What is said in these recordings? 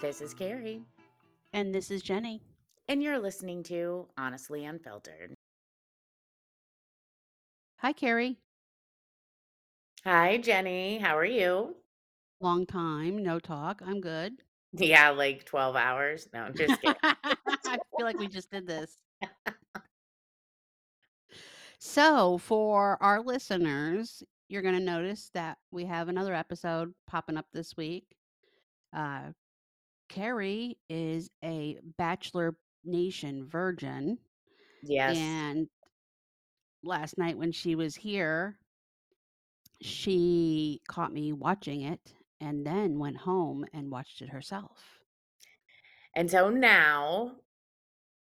This is Keri, And this is Jeni. and you're listening to Honestly Unfiltered. Hi, Keri. Hi, Jeni. How are you? Long time, no talk. I'm good. Yeah, like 12 hours. No, I'm just kidding. I feel like we just did this. So, for our listeners, you're going to notice that we have another episode popping up this week. Uh, Keri is a Bachelor Nation virgin. Yes. And last night when she was here, she caught me watching it and then went home and watched it herself. And so now,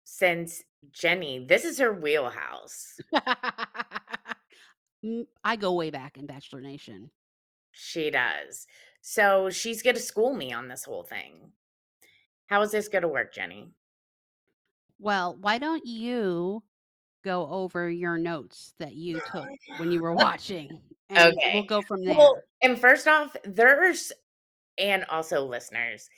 since Jeni, this is her wheelhouse. Mm, I go way back in Bachelor Nation. She does. So she's going to school me on this whole thing. How is this going to work, Jeni? Well, why don't you go over your notes that you took when you were watching? And Okay. we'll go from there. Well, and first off, there's, and also listeners,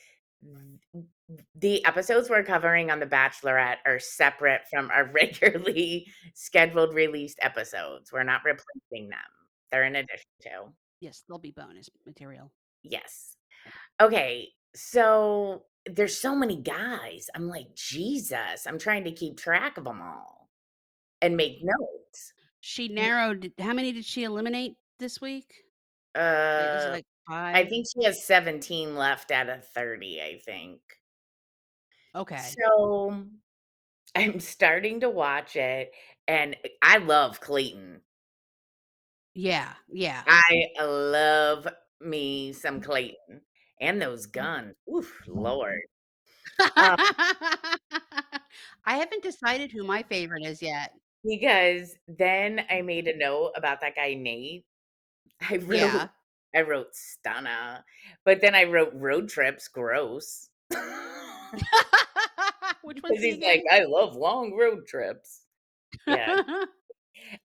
the episodes we're covering on The Bachelorette are separate from our regularly scheduled released episodes. We're not replacing them, they're in addition to. yes, they'll be bonus material. Yes. Okay. So there's so many guys. I'm like, Jesus, I'm trying to keep track of them all and make notes. She narrowed. How many did she eliminate this week? Like, was it Uh, like five? I think she has 17 left out of 30, I think. Okay. So I'm starting to watch it and I love Clayton. Yeah, yeah. I love me some Clayton and those guns. Oof, Lord. Um, I haven't decided who my favorite is yet. Because then I made a note about that guy Nate. I wrote Yeah. I wrote stunna, but then I wrote road trips gross. Which one's Because he's like. I love long road trips. Yeah.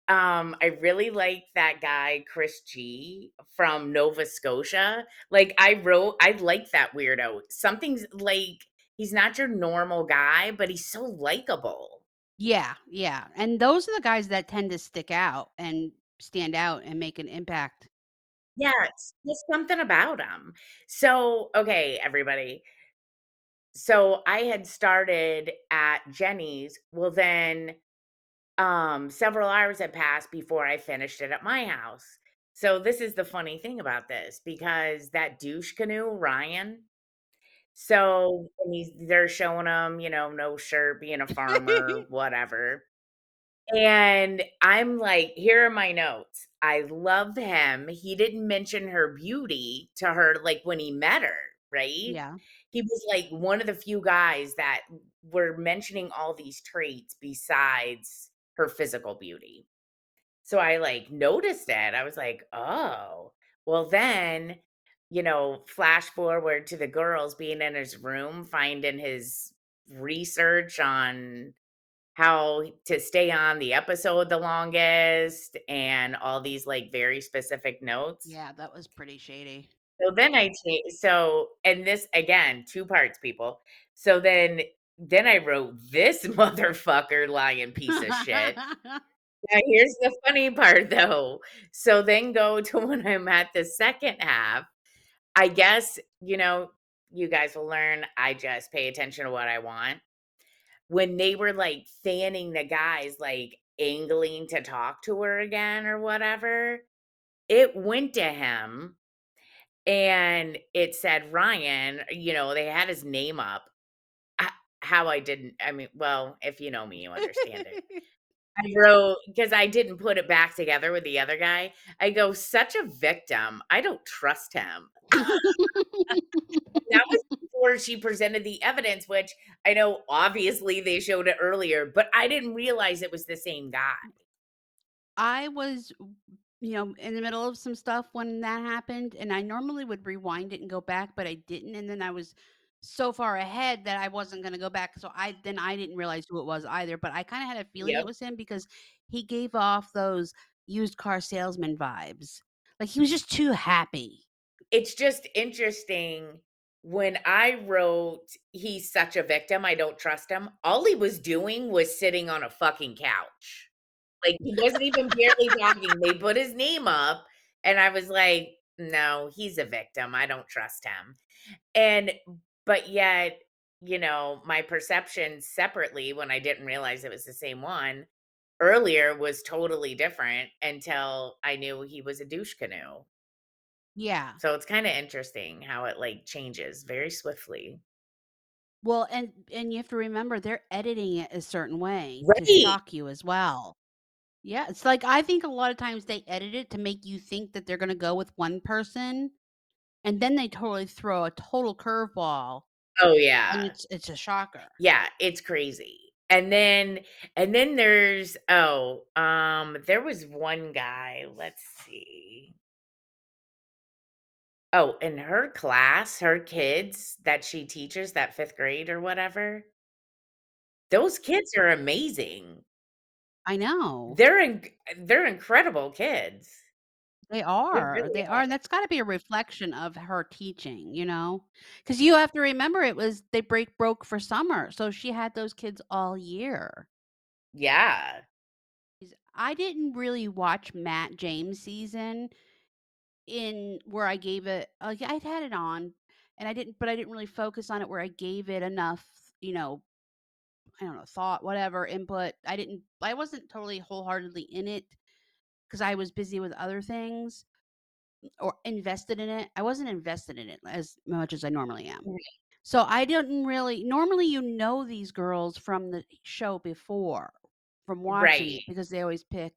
Um, I really like that guy, Chris G from Nova Scotia. Like I wrote, I like that weirdo. Something's like he's not your normal guy, but he's so likable. yeah, yeah. And those are the guys that tend to stick out and stand out and make an impact. Yeah, it's just something about him. So, okay, everybody. So I had started at Jeni's. Well, then um several hours had passed before I finished it at my house. So this is the funny thing about this because that douche canoe, Ryan. So when he's they're showing him, you know, no shirt, being a farmer, whatever. And I'm like, here are my notes. I love him. He didn't mention her beauty to her like when he met her, right? Yeah. He was like one of the few guys that were mentioning all these traits besides her physical beauty. So I like noticed it. I was like, oh, well, then, you know, flash forward to the girls being in his room, finding his research on how to stay on the episode the longest and all these like very specific notes. Yeah, that was pretty shady. So then I take so and this again, two parts, people. So then then I wrote this motherfucker lying piece of shit. Now here's the funny part though. So then go to when I'm at the second half. I guess, you know, you guys will learn I just pay attention to what I want. When they were like fanning the guys, like angling to talk to her again or whatever, it went to him and it said Ryan, you know, they had his name up. I- How I didn't, I mean, well, if you know me, you understand it. I wrote because I didn't put it back together with the other guy. I go, such a victim. I don't trust him. that was before she presented the evidence, which I know obviously they showed it earlier, but I didn't realize it was the same guy. I was, you know, in the middle of some stuff when that happened, and I normally would rewind it and go back, but I didn't. And then I was so far ahead that I wasn't gonna go back, so I then I didn't realize who it was either, but I kinda had a feeling it was him because he gave off those used car salesman vibes. Like, he was just too happy. It's just interesting, when I wrote, "He's such a victim, I don't trust him," all he was doing was sitting on a fucking couch. Like, he wasn't even barely talking, they put his name up, and I was like, "No, he's a victim, I don't trust him." And but yet, you know, my perception separately, when I didn't realize it was the same one, earlier was totally different until I knew he was a douche canoe. Yeah. So it's kinda interesting how it, like, changes very swiftly. Well, and and you have to remember they're editing it a certain way right. to shock you as well. Yeah, it's like, I think a lot of times they edit it to make you think that they're gonna go with one person, and then they totally throw a total curveball, Oh, and yeah. it's it's a shocker. Yeah, it's crazy. And then and then there's oh, um, there was one guy, let's see. Oh, in her class, her kids that she teaches, that 5th grade or whatever those kids are amazing. I know. They're inc they're incredible kids. They They are, really they are, that's gotta be a reflection of her teaching, you know? Because you have to remember it was they break broke for summer, so she had those kids all year. Yeah. Is I didn't really watch Matt James' season in where I gave it uh, like, I'd had it on, and I didn't but I didn't really focus on it where I gave it enough, you know, I don't know, thought, whatever, input. I didn't I wasn't totally wholeheartedly in it because I was busy with other things or invested in it. I wasn't invested in it as much as I normally am. Right. So, I didn't really normally, you know these girls from the show before, from watching Right. it because they always pick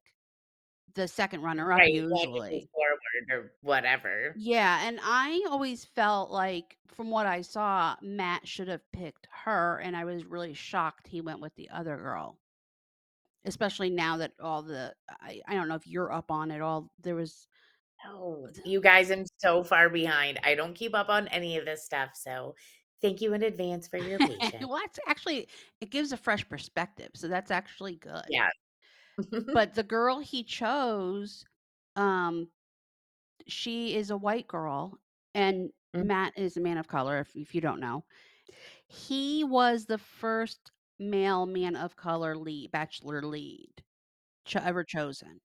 the 2nd runner up Right, usually. Or whatever. Yeah, and I always felt like, from what I saw, Matt should have picked her, and I was really shocked he went with the other girl. Especially now that all the I I don't know if you're up on it all, there was No, you guys, I'm so far behind. I don't keep up on any of this stuff, so thank you in advance for your patience. Well, that's actually it gives a fresh perspective, so that's actually good. Yeah. But the girl he chose, um, she is a white girl, and Mm. Matt is a man of color, if if you don't know. He was the 1st male man of color lead Bachelor lead cho ever chosen.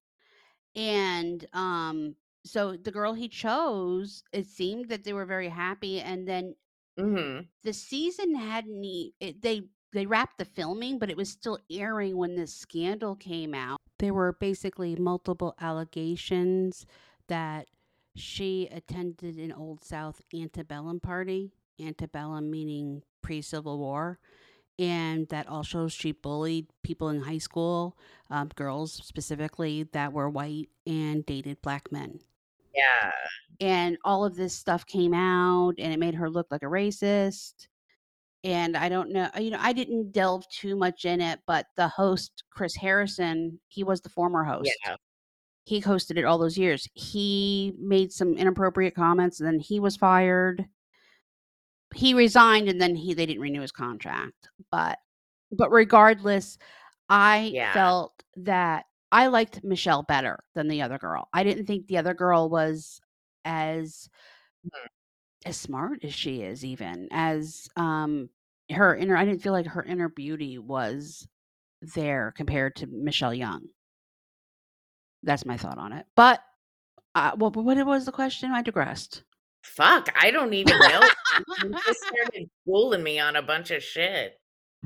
And, um, so the girl he chose, it seemed that they were very happy, and then Mhm. the season hadn't e it they they wrapped the filming, but it was still airing when this scandal came out. There were basically multiple allegations that she attended an Old South antebellum party, antebellum meaning pre-Civil War, and that also she bullied people in high school, um, girls specifically that were white and dated black men. Yeah. And all of this stuff came out, and it made her look like a racist, and I don't know, you know, I didn't delve too much in it, but the host, Chris Harrison, he was the former host. Yeah. He hosted it all those years. He made some inappropriate comments, and then he was fired. He resigned, and then he they didn't renew his contract, but but regardless, I Yeah. felt that I liked Michelle better than the other girl. I didn't think the other girl was as Mhm. as smart as she is even, as, um, her inner I didn't feel like her inner beauty was there compared to Michelle Young. That's my thought on it, but, uh, what what was the question? I digressed. Fuck, I don't even know. You just started schooling me on a bunch of shit.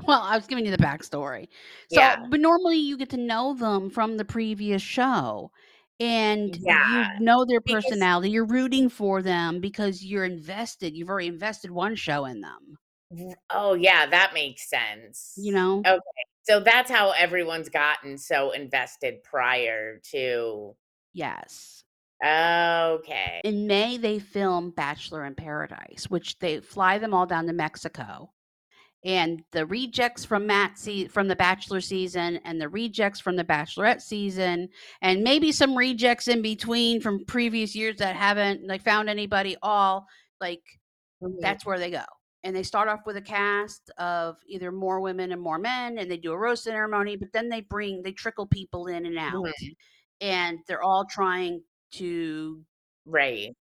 Well, I was giving you the backstory. So, Yeah. but normally you get to know them from the previous show, and Yeah, you know their because personality, you're rooting for them because you're invested, you've already invested 1 show in them. Oh, yeah, that makes sense. You sense. know? Okay, so that's how everyone's gotten so invested prior to Yes. Okay. In May, they film Bachelor in Paradise, which they fly them all down to Mexico, and the rejects from Matt see from the Bachelor season, and the rejects from the Bachelorette season, and maybe some rejects in between from previous years that haven't, like, found anybody all like, Mhm. that's where they go, and they start off with a cast of either more women and more men, and they do a rose ceremony, but then they bring they trickle people in and out, Mhm. and they're all trying to Right.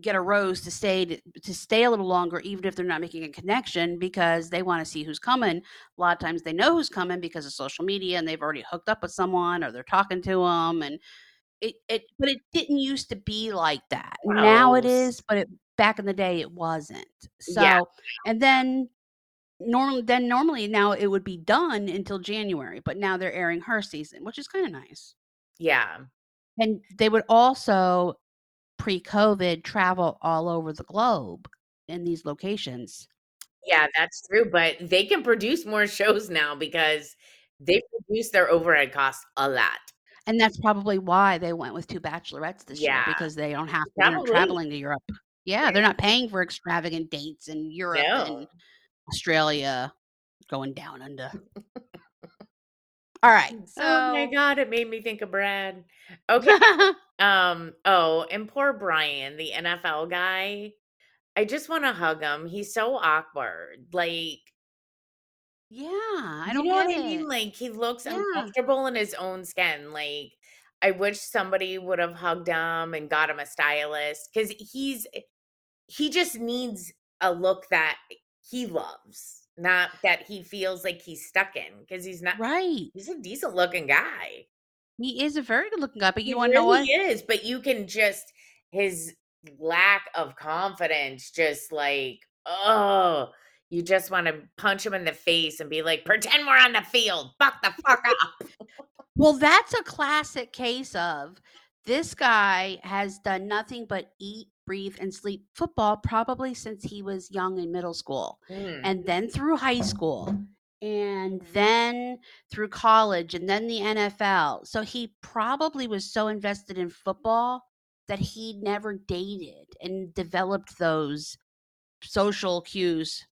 get a rose to stay to, to stay a little longer, even if they're not making a connection because they want to see who's coming. A lot of times they know who's coming because of social media and they've already hooked up with someone or they're talking to them. And it, it, but it didn't used to be like that. Now it is but it, back in the day it wasn't. Yeah. So, and then normally, then normally now it would be done until January, but now they're airing her season, which is kind of nice. Yeah. And they would also pre-COVID travel all over the globe in these locations. Yeah, that's true, but they can produce more shows now because they reduce their overhead costs a lot. And that's probably why they went with 2 bachelorettes this year because they don't have they're traveling to Europe. Yeah, they're not paying for extravagant dates in Europe No. and Australia, going down under. Alright, Oh my god, it made me think of Brad. Okay, um, oh, and poor Brian, the NFL guy. I just wanna hug him. He's so awkward. Like, Yeah, I don't know what get I mean? Like, he looks Yeah. uncomfortable in his own skin. Like, I wish somebody would have hugged him and got him a stylist because he's he just needs a look that he loves, not that he feels like he's stuck in because he's not Right. he's a decent looking guy. He is a very good looking guy, but He you wanna know really what? is, but you can just his lack of confidence just like, oh, you just wanna punch him in the face and be like, "Pretend we're on the field. Fuck the fuck up." Well, that's a classic case of this guy has done nothing but eat, breathe, and sleep football probably since he was young in middle school, Mm, and then through high school, and then through college, and then the NFL. So he probably was so invested in football that he never dated and developed those social cues.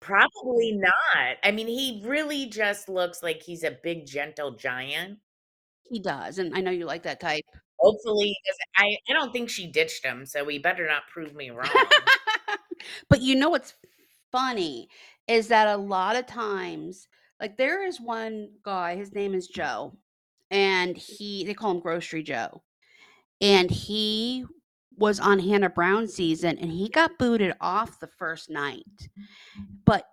probably not. I mean, he really just looks like he's a big, gentle giant. He does, and I know you like that type. Hopefully, I I don't think she ditched him, so he better not prove me wrong. But you know what's funny is that a lot of times, like there is one guy, his name is Joe, and he they call him Grocery Joe. And he was on Hannah Brown season and he got booted off the first night. But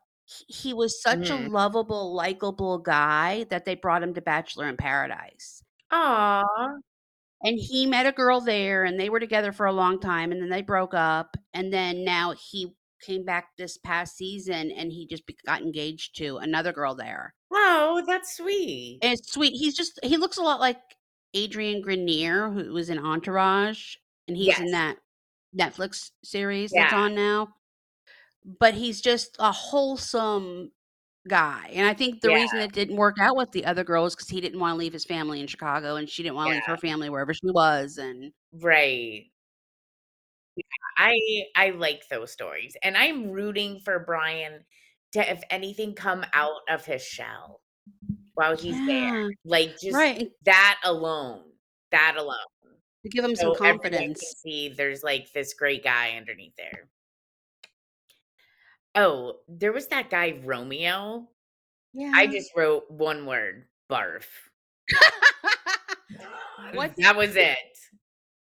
he, was such a Mhm. lovable, likable guy that they brought him to Bachelor in Paradise. Aw. And he met a girl there and they were together for a long time and then they broke up and then now he came back this past season and he just be- got engaged to another girl there. Oh, that's sweet. And it's sweet. He's just he looks a lot like Adrian Grenier who was in Entourage and he's in that Netflix series that's on now. But he's just a wholesome guy. And I think the Yeah. reason it didn't work out with the other girl is cuz he didn't want to leave his family in Chicago and she didn't want to leave her family wherever she was and Right. I I like those stories, and I'm rooting for Brian to, if anything, come mm. out of his shell while he's there. Like, just Right. that alone, that alone. To give him So some confidence. see there's, like, this great guy underneath there. Oh, there was that guy, Romeo. Yeah. I just wrote one word, barf. What That was it.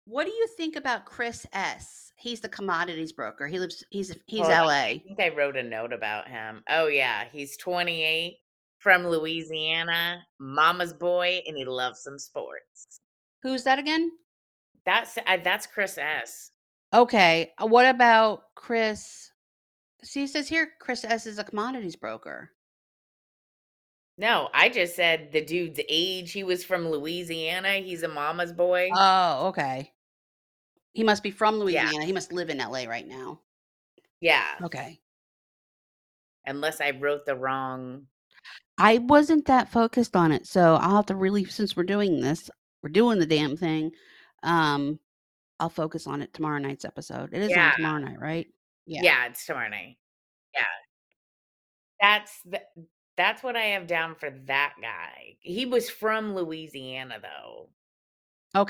What do you think about Chris S? He's the commodities broker. He lives he's he's Hold on, LA. I think I wrote a note about him. Oh, yeah, he's 28, from Louisiana, mama's boy, and he loves some sports. Who's that again? That's uh, that's Chris S. Okay. uh, What about Chris? See, it says here Chris S is a commodities broker. No, I just said the dude's age. He was from Louisiana. He's a mama's boy. Oh, okay. He must be from Yeah. Louisiana. He must live in LA right now. Yeah, Okay. unless I wrote the wrong. I wasn't that focused on it, so I'll have to really since we're doing this, we're doing the damn thing. Um, I'll focus on it tomorrow night's episode. It is Yeah. on tomorrow night, right? Yeah, it's tomorrow night. Yeah, that's the, that's what I have down for that guy. He was from Louisiana though.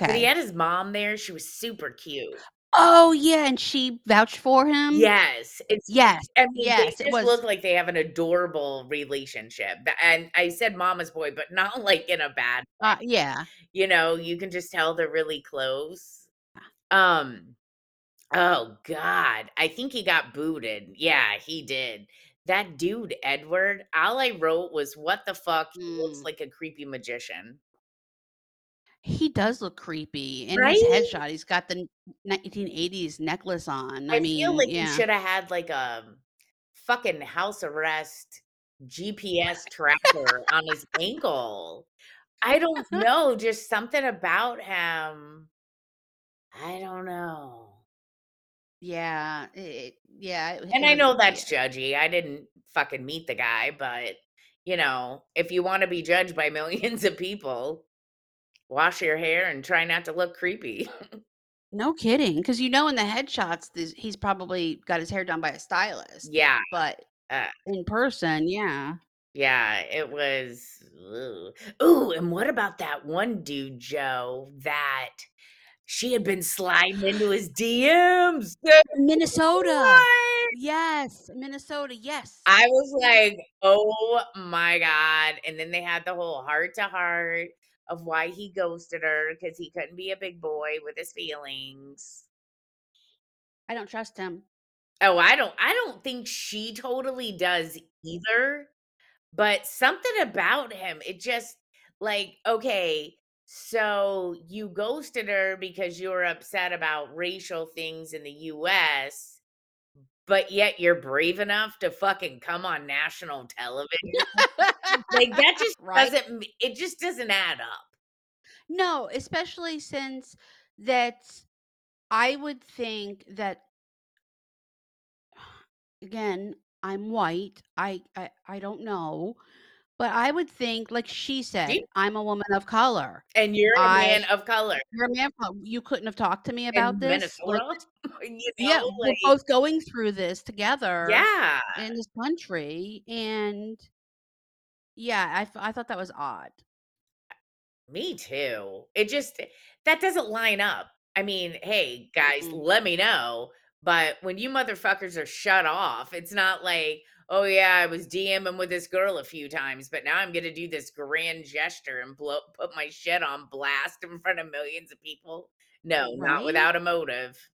But he Okay. had his mom there. She was super cute. Oh, yeah, and she vouched for him? Yes, it's Yes, I mean, they yes, it just was look like they have an adorable relationship, and I said mama's boy, but not, like, in a bad way, Uh, yeah. you know, you can just tell they're really close. Um, oh god, I think he got booted. Yeah, he did. That dude, Edward, all I wrote was, "What the fuck? He looks Mm. like a creepy magician." He does look creepy. In his Right? headshot, he's got the 1980s necklace on. I I feel mean, like he yeah. shoulda had, like, a fucking house arrest GPS tracker on his ankle. I don't know, just something about him I don't know. Yeah, it yeah, it And I know that's yeah. judgy, I didn't fucking meet the guy, but, you know, if you wanna be judged by millions of people, wash your hair and try not to look creepy. No kidding, because you know in the headshots, this he's probably got his hair done by a stylist, Yeah, but uh in person, yeah. Yeah, it was Ooh, and what about that one dude, Joe, that she had been sliding into his DMs? Minnesota! What? Yes, Minnesota, yes. I was like, "Oh my god," and then they had the whole heart-to-heart of why he ghosted her because he couldn't be a big boy with his feelings. I don't trust him. Oh, I don't I don't think she totally does either, but something about him, it just like, okay, so you ghosted her because you were upset about racial things in the US, but yet you're brave enough to fucking come on national television? Like, that just Right? doesn't it just doesn't add up. No, especially since that I would think that again, I'm white, I I I don't know, but I would think, like she said, She "I'm a woman of color. And you're a I man of color. you're a man from you couldn't have talked to me about In this?" Like Minnesota? You Yeah, know, we're both going through this together Yeah. in this country, and yeah, I I thought that was odd. Me too. It just that doesn't line up. I mean, hey, guys, Mm-mm. let me know, but when you motherfuckers are shut off, it's not like, "Oh, yeah, I was DMing with this girl a few times, but now I'm gonna do this grand gesture and blow put my shit on blast in front of millions of people." No, not without a motive.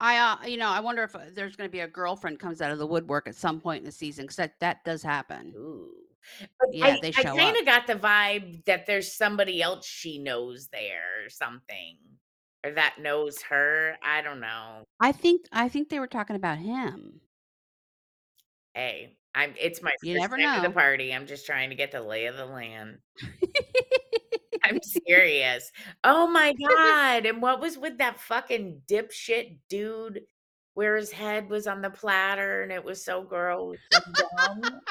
I, uh you know, I wonder if, uh, there's gonna be a girlfriend comes out of the woodwork at some point in the season 'cause that that does happen. Ooh. But Yeah, I they I show up. kinda got the vibe that there's somebody else she knows there or something, or that knows her, I don't know. I think I think they were talking about him. Hey, I'm it's my You 1st never time to the know. party, I'm just trying to get the lay of the land. I'm serious. Oh my god, and what was with that fucking dipshit dude where his head was on the platter and it was so gross and dumb?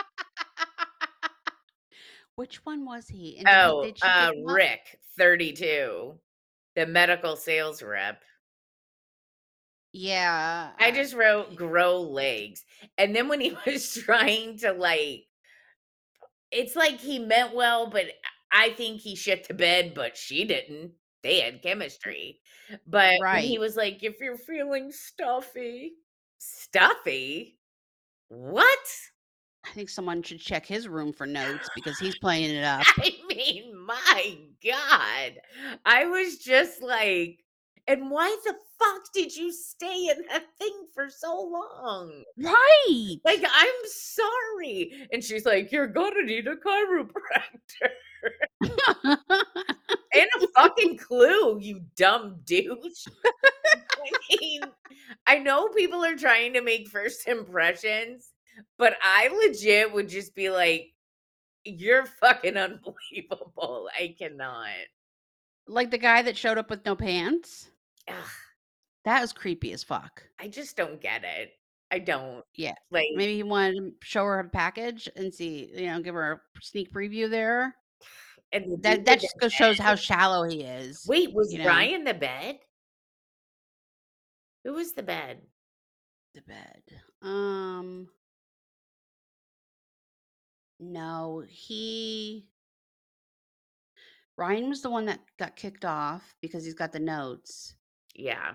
Which one was he? And did he Oh, did she uh, kick him out? Rick, 32, the medical sales rep. Yeah, I just wrote "grow legs," and then when he was trying to, like it's like he meant well, but I think he shit the bed, but she didn't. They had chemistry. But when he was like, "If you're feeling stuffy" Stuffy? What? I think someone should check his room for notes because he's playing it up. I mean, my god. I was just like, "And why the fuck did you stay in that thing for so long?" Why? Like, "I'm sorry." And she's like, "You're gonna need a chiropractor." And a fucking clue, you dumb douche. I mean, I know people are trying to make first impressions, but I legit would just be like, "You're fucking unbelievable, I cannot." Like the guy that showed up with no pants? Ugh. That was creepy as fuck. I just don't get it. I don't. Yeah. Like Maybe he wanted to show her a package and see you know, give her a sneak preview there? And That that just goes shows how shallow he is, Wait, was you know? Ryan the bed? Who was the bed? The bed. Um No, he Ryan was the one that got kicked off because he's got the notes. Yeah.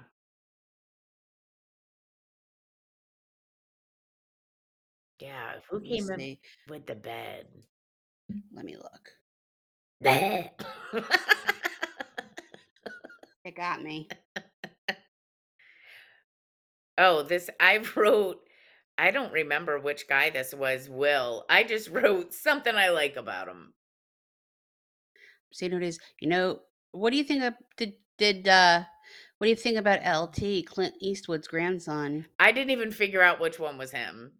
Yeah, who Let me came see. with the bed? Let me look. It got me. Oh, this I wrote I don't remember which guy this was, Will. I just wrote something I like about him. See what it is. You know, what do you think of did did uh what do you think about LT, Clint Eastwood's grandson? I didn't even figure out which one was him.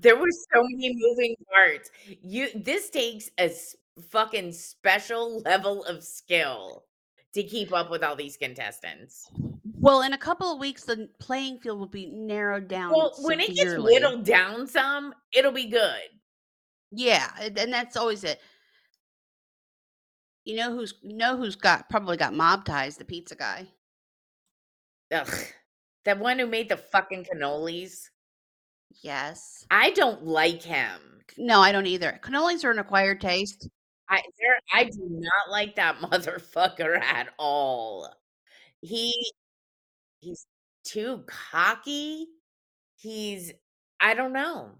There were so many moving parts. You this takes a s fucking special level of skill to keep up with all these contestants. Well, in a couple of weeks, the playing field will be narrowed down Well, when it gets severely. whittled down some, it'll be good. Yeah, and and that's always it. You know who's you know who's got probably got mob ties? The pizza guy. Ugh. That one who made the fucking cannolis. Yes. I don't like him. No, I don't either. Cannolis are an acquired taste. I there I do not like that motherfucker at all. He he's too cocky. He's I don't know.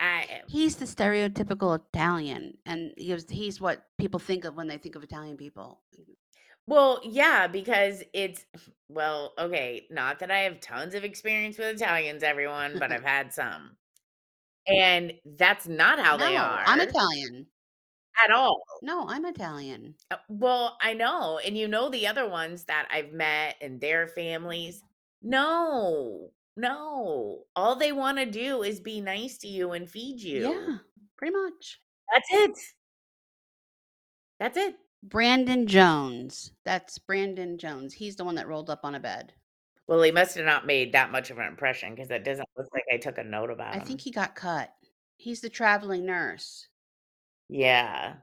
I eh He's the stereotypical Italian, and he was he's what people think of when they think of Italian people. Well, yeah, because it's well, okay, not that I have tons of experience with Italians, everyone, but I've had some. And that's not how they No, are I'm Italian. at all. No, I'm Italian. Uh, well, I know, and you know the other ones that I've met and their families. No, no. All they wanna do is be nice to you and feed you. Yeah, pretty much. That's it. That's it. Brandon Jones. That's Brandon Jones. He's the one that rolled up on a bed. Well, he must have not made that much of an impression because it doesn't look like I took a note about it. I him. think he got cut. He's the traveling nurse. Yeah.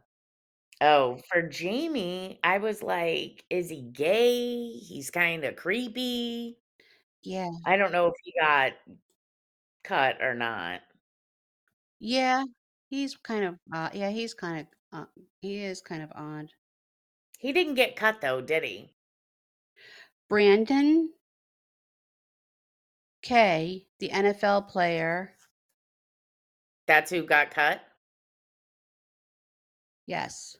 Oh, for Jamie, I was like, is he gay? He's kinda creepy. Yeah. I don't know if he got cut or not. Yeah, he's kind of uh yeah, he's kind of uh, he is kind of odd. He didn't get cut though, did he? Brandon Kay, the NFL player. That's who got cut? Yes.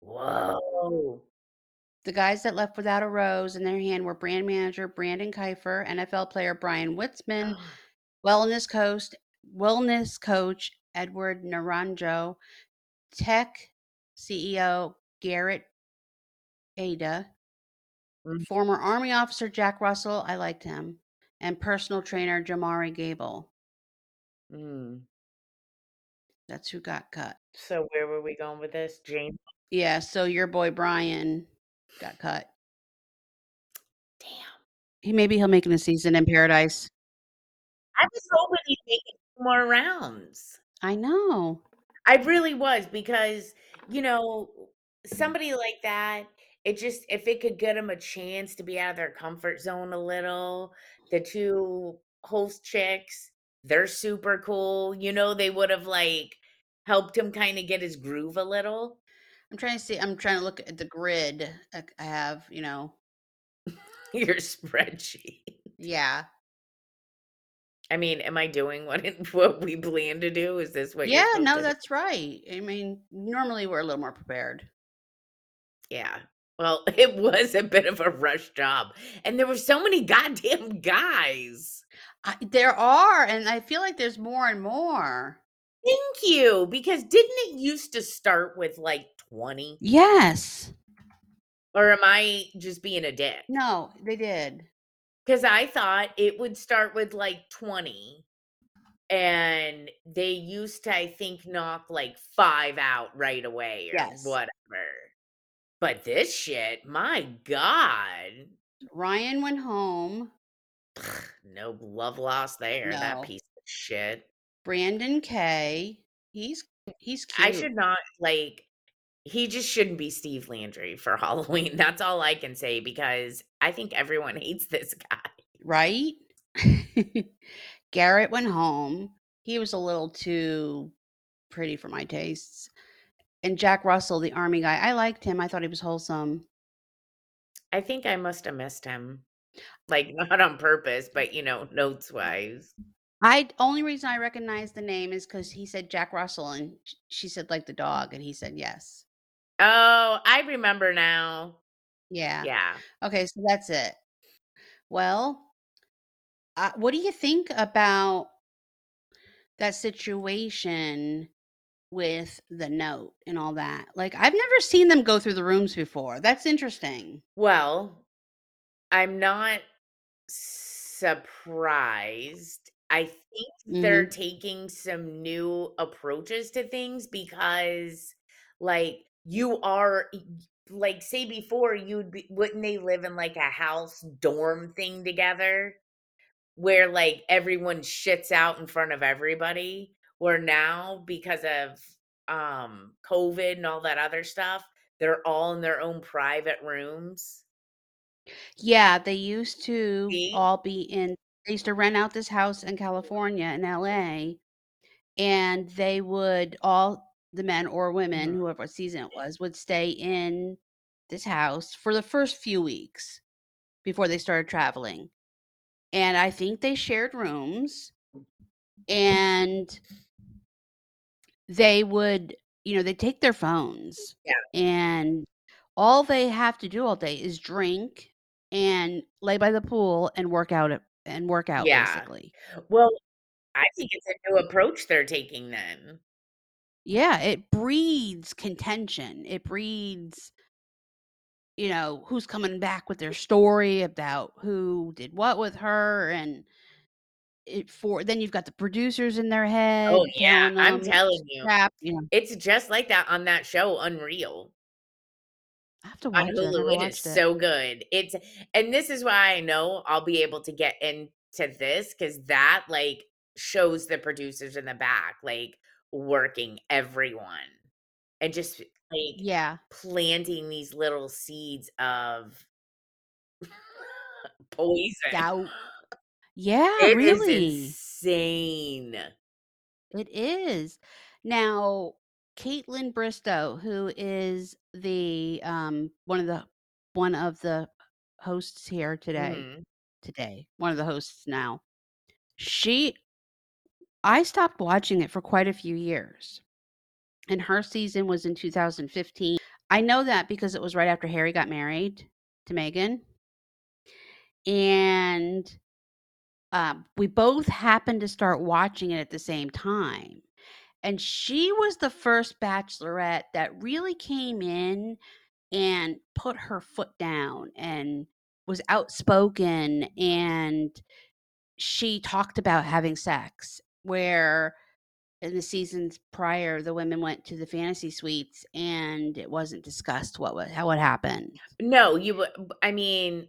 Whoa. The guys that left without a rose in their hand were brand manager Brandon Kiefer, NFL player Brian Witzman, wellness coach wellness coach Edward Naranjo, tech CEO Garrett Ada, Mm. former Army officer Jack Russell, I liked him, and personal trainer Jamari Gable. Mm. That's who got cut. So where were we going with this? Jamie? Yeah, so your boy Brian got cut. Damn. He maybe he'll make it a season in paradise. I was hoping he'd make it two more rounds. I know. I really was because, you know, somebody like that, it just if it could get them a chance to be out of their comfort zone a little, the two host chicks, they're super cool. You know, they would have like helped him kind of get his groove a little. I'm trying to see. I'm trying to look at the grid I I have, you know. Your spreadsheet. Yeah. I mean, am I doing what it, what we plan to do? Is this what? you're Yeah, no, that's right. I mean, normally we're a little more prepared. Yeah. Well, it was a bit of a rush job, and there were so many goddamn guys. I, there are, and I feel like there's more and more. Thank you, because didn't it used to start with like twenty? Yes. Or am I just being a dick? No, they did. Because I thought it would start with like 20. And they used to, I think, knock like five out right away or Yes. whatever. But this shit, my God. Ryan went home. No love lost there. That piece of shit. Brandon K. He's he's cute. I should not like he just shouldn't be Steve Landry for Halloween. That's all I can say because I think everyone hates this guy. right? Garrett went home. He was a little too pretty for my tastes. And Jack Russell, the army guy, I liked him. I thought he was wholesome. I think I must have missed him. Like not on purpose, but you know, notes wise. I only reason I recognize the name is because he said Jack Russell, and she said, like, the dog, and he said, "Yes." Oh, I remember now. Yeah. Yeah. Okay, so that's it. Well uh, what do you think about that situation with the note and all that? Like, I've never seen them go through the rooms before. That's interesting. Well, I'm not surprised. I think they're Mhm. taking some new approaches to things because, like, you are like, say before you'd be wouldn't they live in, like, a house dorm thing together? Where, like, everyone shits out in front of everybody? Where now, because of, um, COVID and all that other stuff, they're all in their own private rooms? Yeah, they used to See? all be in they used to rent out this house in California, in LA, and they would all the men or women, Mhm. whoever season it was, would stay in this house for the first few weeks before they started traveling. And I think they shared rooms and they would you know, they'd take their phones, Yeah. and all they have to do all day is drink and lay by the pool and work out at and work out, Yeah. basically. Well, I think it's a new approach they're taking then. Yeah, it breeds contention. It breeds you know, who's coming back with their story about who did what with her, and it for then you've got the producers in their head. Oh, yeah, I'm telling you. crap, you know. It's just like that on that show, Unreal. I have to watch it, Hulu, never it is it. so good. It's and this is why I know I'll be able to get into this because that, like, shows the producers in the back, like, working everyone, and just, like, Yeah. planting these little seeds of poison. Doubt. Yeah, It is really. insane. It is. Now, Kaitlyn Bristowe, who is the, um, one of the one of the hosts here today Mhm. today, one of the hosts now, she I stopped watching it for quite a few years, and her season was in 2015. I know that because it was right after Harry got married to Meghan. And, um, we both happened to start watching it at the same time, and she was the first bachelorette that really came in and put her foot down and was outspoken, and she talked about having sex, where in the seasons prior, the women went to the fantasy suites, and it wasn't discussed what wa how. No, you would i mean,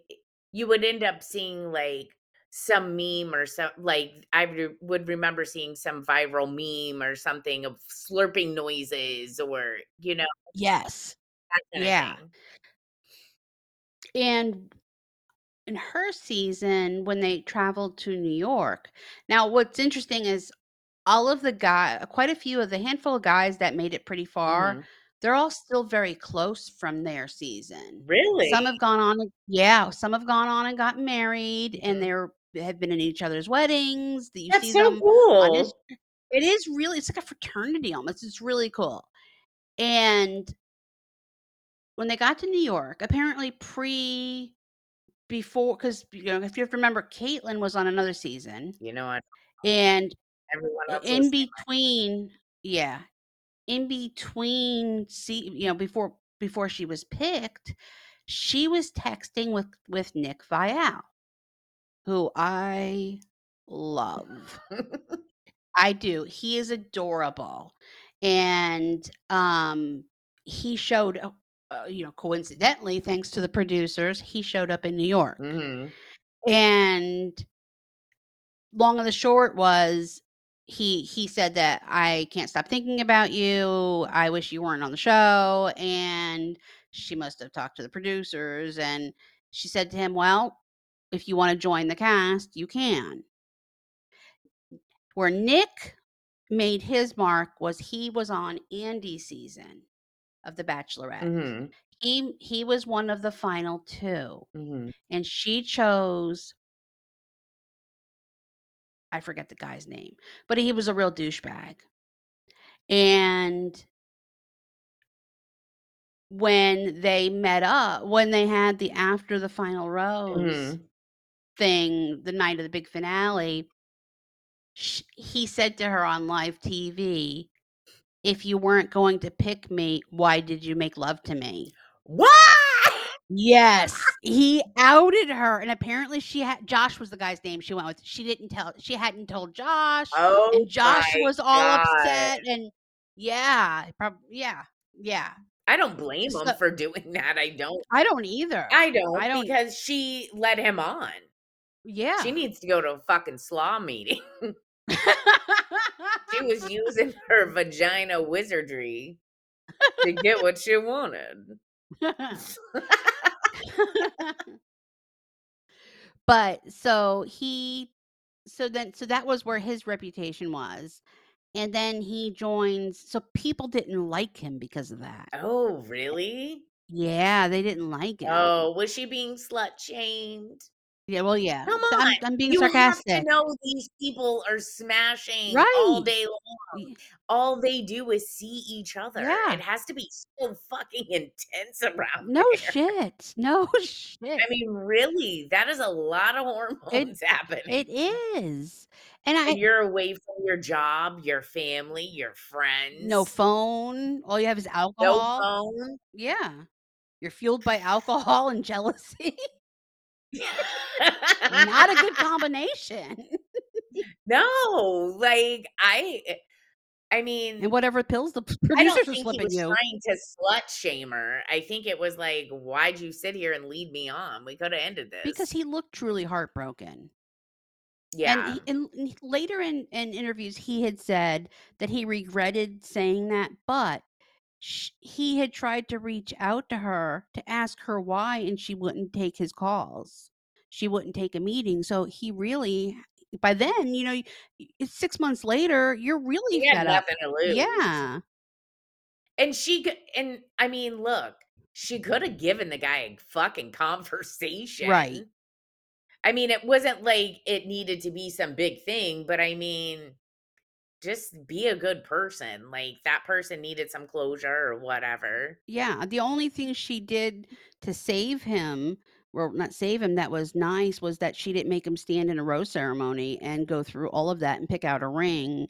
you would end up seeing, like, some meme or some like, I re would remember seeing some viral meme or something of slurping noises or, you know Yes. Yeah. And in her season, when they traveled to New York now what's interesting is all of the guy quite a few of the handful of guys that made it pretty far, Mhm. they're all still very close from their season. Really? Some have gone on Yeah, some have gone on and got married, and Mhm. they're they have been in each other's weddings, that you That's see so them cool. It is really it's like a fraternity almost, it's really cool. And when they got to New York, apparently pre before because you know, if you have to remember, Kaitlyn was on another season, You know what? and Everyone else in between Yeah. In between see you know, before before she was picked, she was texting with with Nick Viall who I love. I do, he is adorable, and, um, he showed uh, you know, coincidentally, thanks to the producers, he showed up in New York. Mhm. And long and the short was, he he said that, "I can't stop thinking about you, I wish you weren't on the show," and she must have talked to the producers, and she said to him, "Well, if you wanna join the cast, you can." Where Nick made his mark was he was on Andi's season of The Bachelorette. Mhm. He he was one of the final 2, Mhm. and she chose I forget the guy's name, but he was a real douchebag. And when they met up when they had the after the final rose Mhm. Thing, the night of the big finale sh he said to her on live TV, "If you weren't going to pick me, why did you make love to me?" What? Yes, he outed her, and apparently she had Josh was the guy's name she went with. She didn't tell she hadn't told Josh, Oh and Josh was all god. upset, and yeah, prob yeah, yeah. I don't blame him for doing that, I don't I don't either. I don't I don't because she led him on. Yeah. She needs to go to a fucking slaw meeting. She was using her vagina wizardry to get what she wanted. But, so he so then so that was where his reputation was, and then he joins so people didn't like him because of that. Oh, really? Yeah, they didn't like him. Oh, was she being slut shamed? Yeah, well, yeah. Come on, I'm I'm being you have to know these people are smashing Right. all day long. All they do is see each other. Yeah. It has to be so fucking intense around No there. shit. No shit. I mean, really, that is a lot of It hormones happening. it is. And I you're away from your job, your family, your friends. No phone, all you have is alcohol. No phone. Yeah. You're fueled by alcohol and jealousy. Not a good combination. No, like, I eh I And mean whatever pills the p I don't producers are think he slipping was you. trying to slut shame her. I think it was like, "Why'd you sit here and lead me on? We coulda ended this Because he looked truly heartbroken. And Yeah. he and and later in in interviews, he had said that he regretted saying that, but sh he had tried to reach out to her to ask her why, and she wouldn't take his calls. She wouldn't take a meeting, so he really by then, you know, it's 6 months later, you're really He fed up. nothing to lose. Yeah. And she and I mean, look, she coulda given the guy a fucking conversation. Right. I mean, it wasn't like it needed to be some big thing, but I mean, just be a good person. Like, that person needed some closure or whatever. Yeah, the only thing she did to save him well, not save him, that was nice, was that she didn't make him stand in a rose ceremony and go through all of that and pick out a ring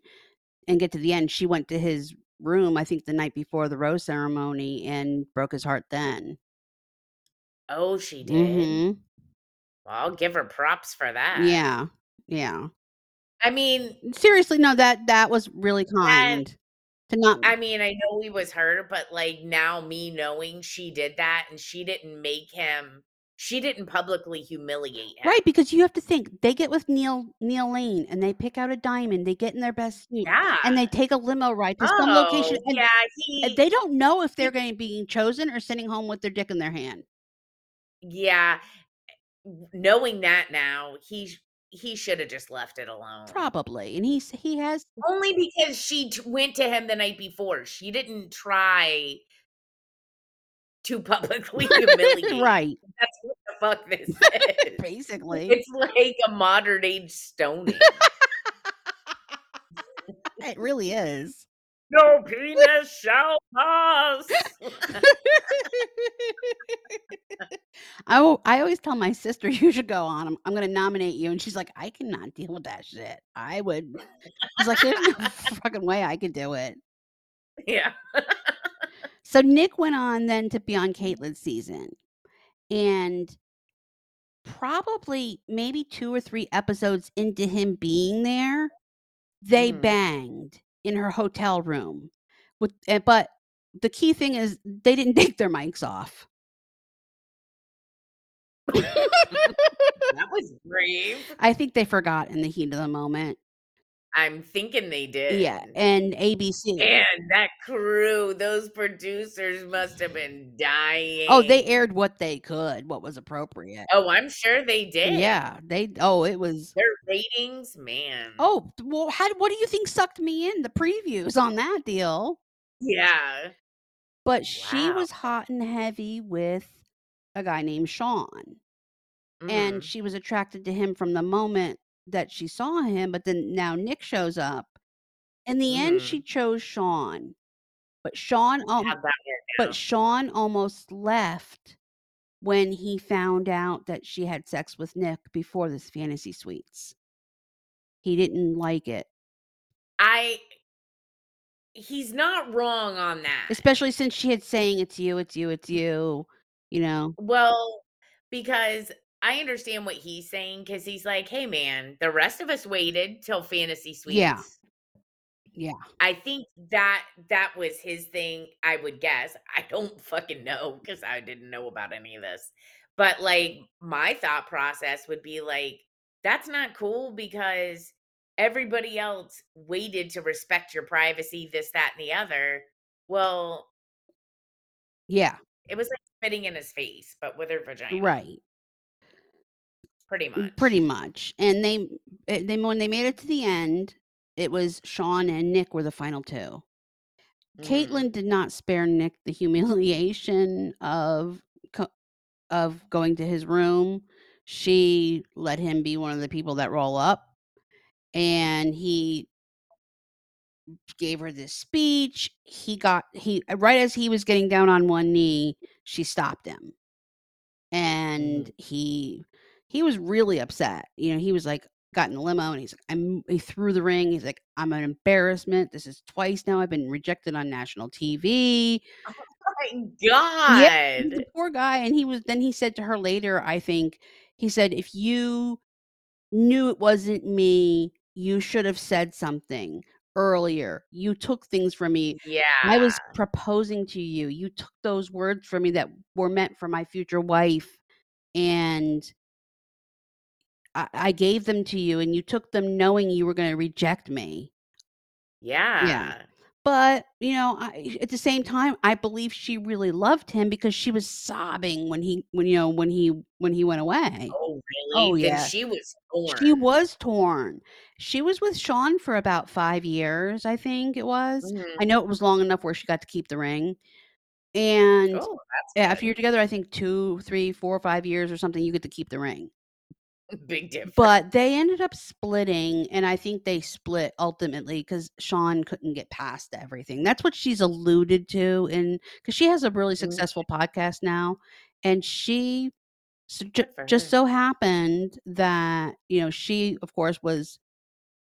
and get to the end. She went to his room, I think, the night before the rose ceremony and broke his heart then. Oh, she did? Mhm. Well, I'll give her props for that. Yeah. Yeah. I mean Seriously, no, that that was really kind to not I mean, I know he was hurt, but, like, now me knowing she did that and she didn't make him she didn't publicly humiliate him. Right, because you have to think, they get with Neil Neil Lane, and they pick out a diamond, they get in their best suit, Yeah. and they take a limo ride to some location, Oh, and yeah, he they don't know if they're gonna be chosen or sending home with their dick in their hand. Yeah. Knowing that now, he he shoulda just left it alone. Probably, and he's he has Only because she t went to him the night before. She didn't try to publicly humiliate. Right. That's what the fuck this is. Basically. It's like a modern age stoning. It really is. No penis shall pass. I I always tell my sister, "You should go on, I'm I'm gonna nominate you," and she's like, "I cannot deal with that shit. I would" she's like, "There's no fucking way I could do it." Yeah. So Nick went on then to be on Kaitlyn's season, and probably maybe 2 or 3 episodes into him being there, they Mhm. banged in her hotel room with eh, but the key thing is they didn't take their mics off. That was brave. I think they forgot in the heat of the moment. I'm thinking they did. Yeah, and ABC. And that crew, those producers must have been dying. Oh, they aired what they could, what was appropriate. Oh, I'm sure they did. Yeah, they oh, it was Their ratings, man. Oh, well, how what do you think sucked me in? The previews on that deal. Yeah. But she was hot and heavy with a guy named Shawn, and Mhm. she was attracted to him from the moment that she saw him, but then now Nick shows up. In the end, mm. she chose Shawn. But Shawn work but? Shawn almost left when he found out that she had sex with Nick before this fantasy suites. He didn't like it. I he's not wrong on that. Especially since she had saying, "It's you, it's you, it's you," you know? Well, because I understand what he's saying because he's like, "Hey, man, the rest of us waited till fantasy suites." Yeah. Yeah. I think that that was his thing, I would guess. I don't fucking know because I didn't know about any of this. But, like, my thought process would be like, "That's not cool because everybody else waited to respect your privacy, this, that, and the other." Well Yeah. it was like spitting in his face, but with her vagina. Right. Pretty much pretty much. And they eh, then when they made it to the end, it was Shawn and Nick were the final 2. Mhm. Kaitlyn did not spare Nick the humiliation of of going to his room. She let him be one of the people that roll up, and he gave her this speech. He got he right as he was getting down on one knee, she stopped him. And Mhm. he he was really upset. You know, he was, like, got in the limo, and he's like, I'm he threw the ring. He's like, "I'm an embarrassment. This is twice now I've been rejected on national TV." Oh my God. Yeah, the poor guy, and he was then he said to her later, I think, he said, "If you knew it wasn't me, you should have said something earlier. You took things from me. Yeah. I was proposing to you. You took those words from me that were meant for my future wife, and" "I I gave them to you, and you took them knowing you were gonna reject me." Yeah. Yeah. But, you know, I at the same time, I believe she really loved him because she was sobbing when he when, you know, when he when he went away. Oh, Oh, really? Then yeah. she was She was torn. She was with Shawn for about 5 years, I think it was. I Mhm. know it was long enough where she got to keep the ring. And, Oh, yeah, if you're together, I think 2, 3, 4, 5 years or something, you get to keep the ring. Big difference. But they ended up splitting, and I think they split ultimately because Shawn couldn't get past everything. That's what she's alluded to and because she has a really mm-hmm. successful M'kay. podcast now, and she so ju just so happened that, you know, she, of course, was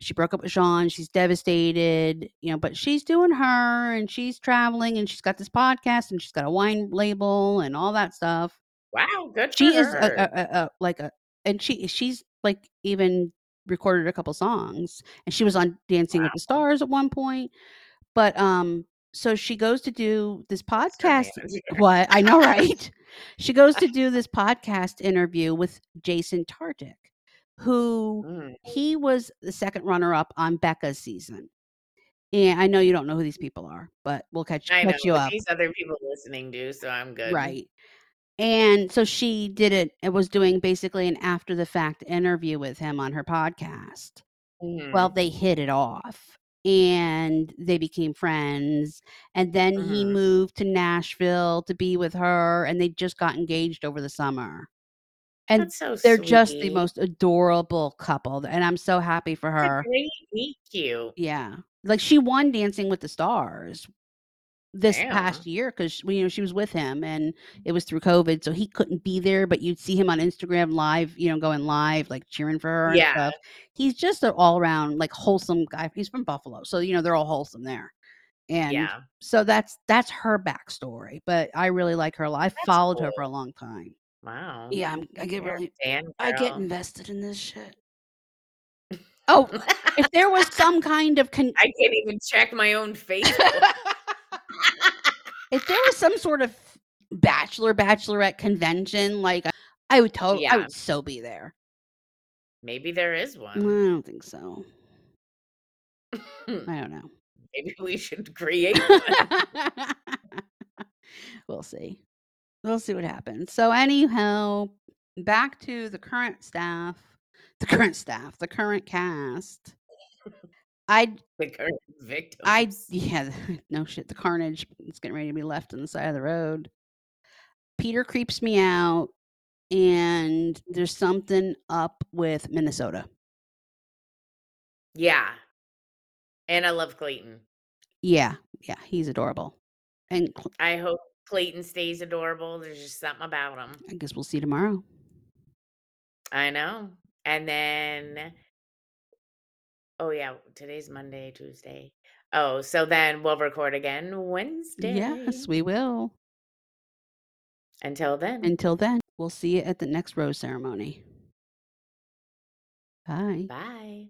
she broke up with Shawn, she's devastated, you know, but she's doing her, and she's traveling, and she's got this podcast, and she's got a wine label and all that stuff. Wow, good for She is a a a like a and she she's, like, even recorded a couple songs, and she was on Dancing with the Stars at one point. But, um, so she goes to do this podcast. What? I know, right? She goes to do this podcast interview with Jason Tartick, who Mm. he was the 2nd runner up on Becca's season. And I know you don't know who these people are, but we'll catch I know, catch you up. these other people listening do, so I'm good. Right. And so she did it and was doing basically an after the fact interview with him on her podcast. Well, Mhm. they hit it off, and they became friends, and then he Mhm. moved to Nashville to be with her, and they just got engaged over the summer. And so they're just the most adorable couple, and I'm so happy for her. great, meet cute. Yeah. Like, she won Dancing with the Stars this Damn. past year because you know, she was with him, and it was through COVID, so he couldn't be there, but you'd see him on Instagram live, you know, going live, like, cheering for her and Yeah. stuff. He's just an all-around, like, wholesome guy. He's from Buffalo, so, you know, they're all wholesome there. And Yeah. so that's that's her backstory, but I really like her. I That's followed her for a long time. Wow. Yeah, I'm I get You're really I get invested in this shit. Oh, if there was some kind of con I can't even check my own Facebook. If there was some sort of bachelor, bachelorette convention, like, I would to I would so be there. Maybe there is one. I don't think so. I don't know. Maybe we should create one. We'll see. We'll see what happens. So, anyhow, back to the current staff the current staff, the current cast. I'd The current I'd yeah, no shit, the carnage is getting ready to be left on the side of the road. Peter creeps me out, and there's something up with Minnesota. Yeah. And I love Clayton. Yeah, yeah, he's adorable. And Cl I hope Clayton stays adorable, there's just something about him. I guess we'll see tomorrow. I know. And then Oh, yeah, today's Monday, Tuesday. Oh, so then we'll record again Wednesday. Yes, we will. Until then. Until then, we'll see you at the next rose ceremony. Bye. Bye.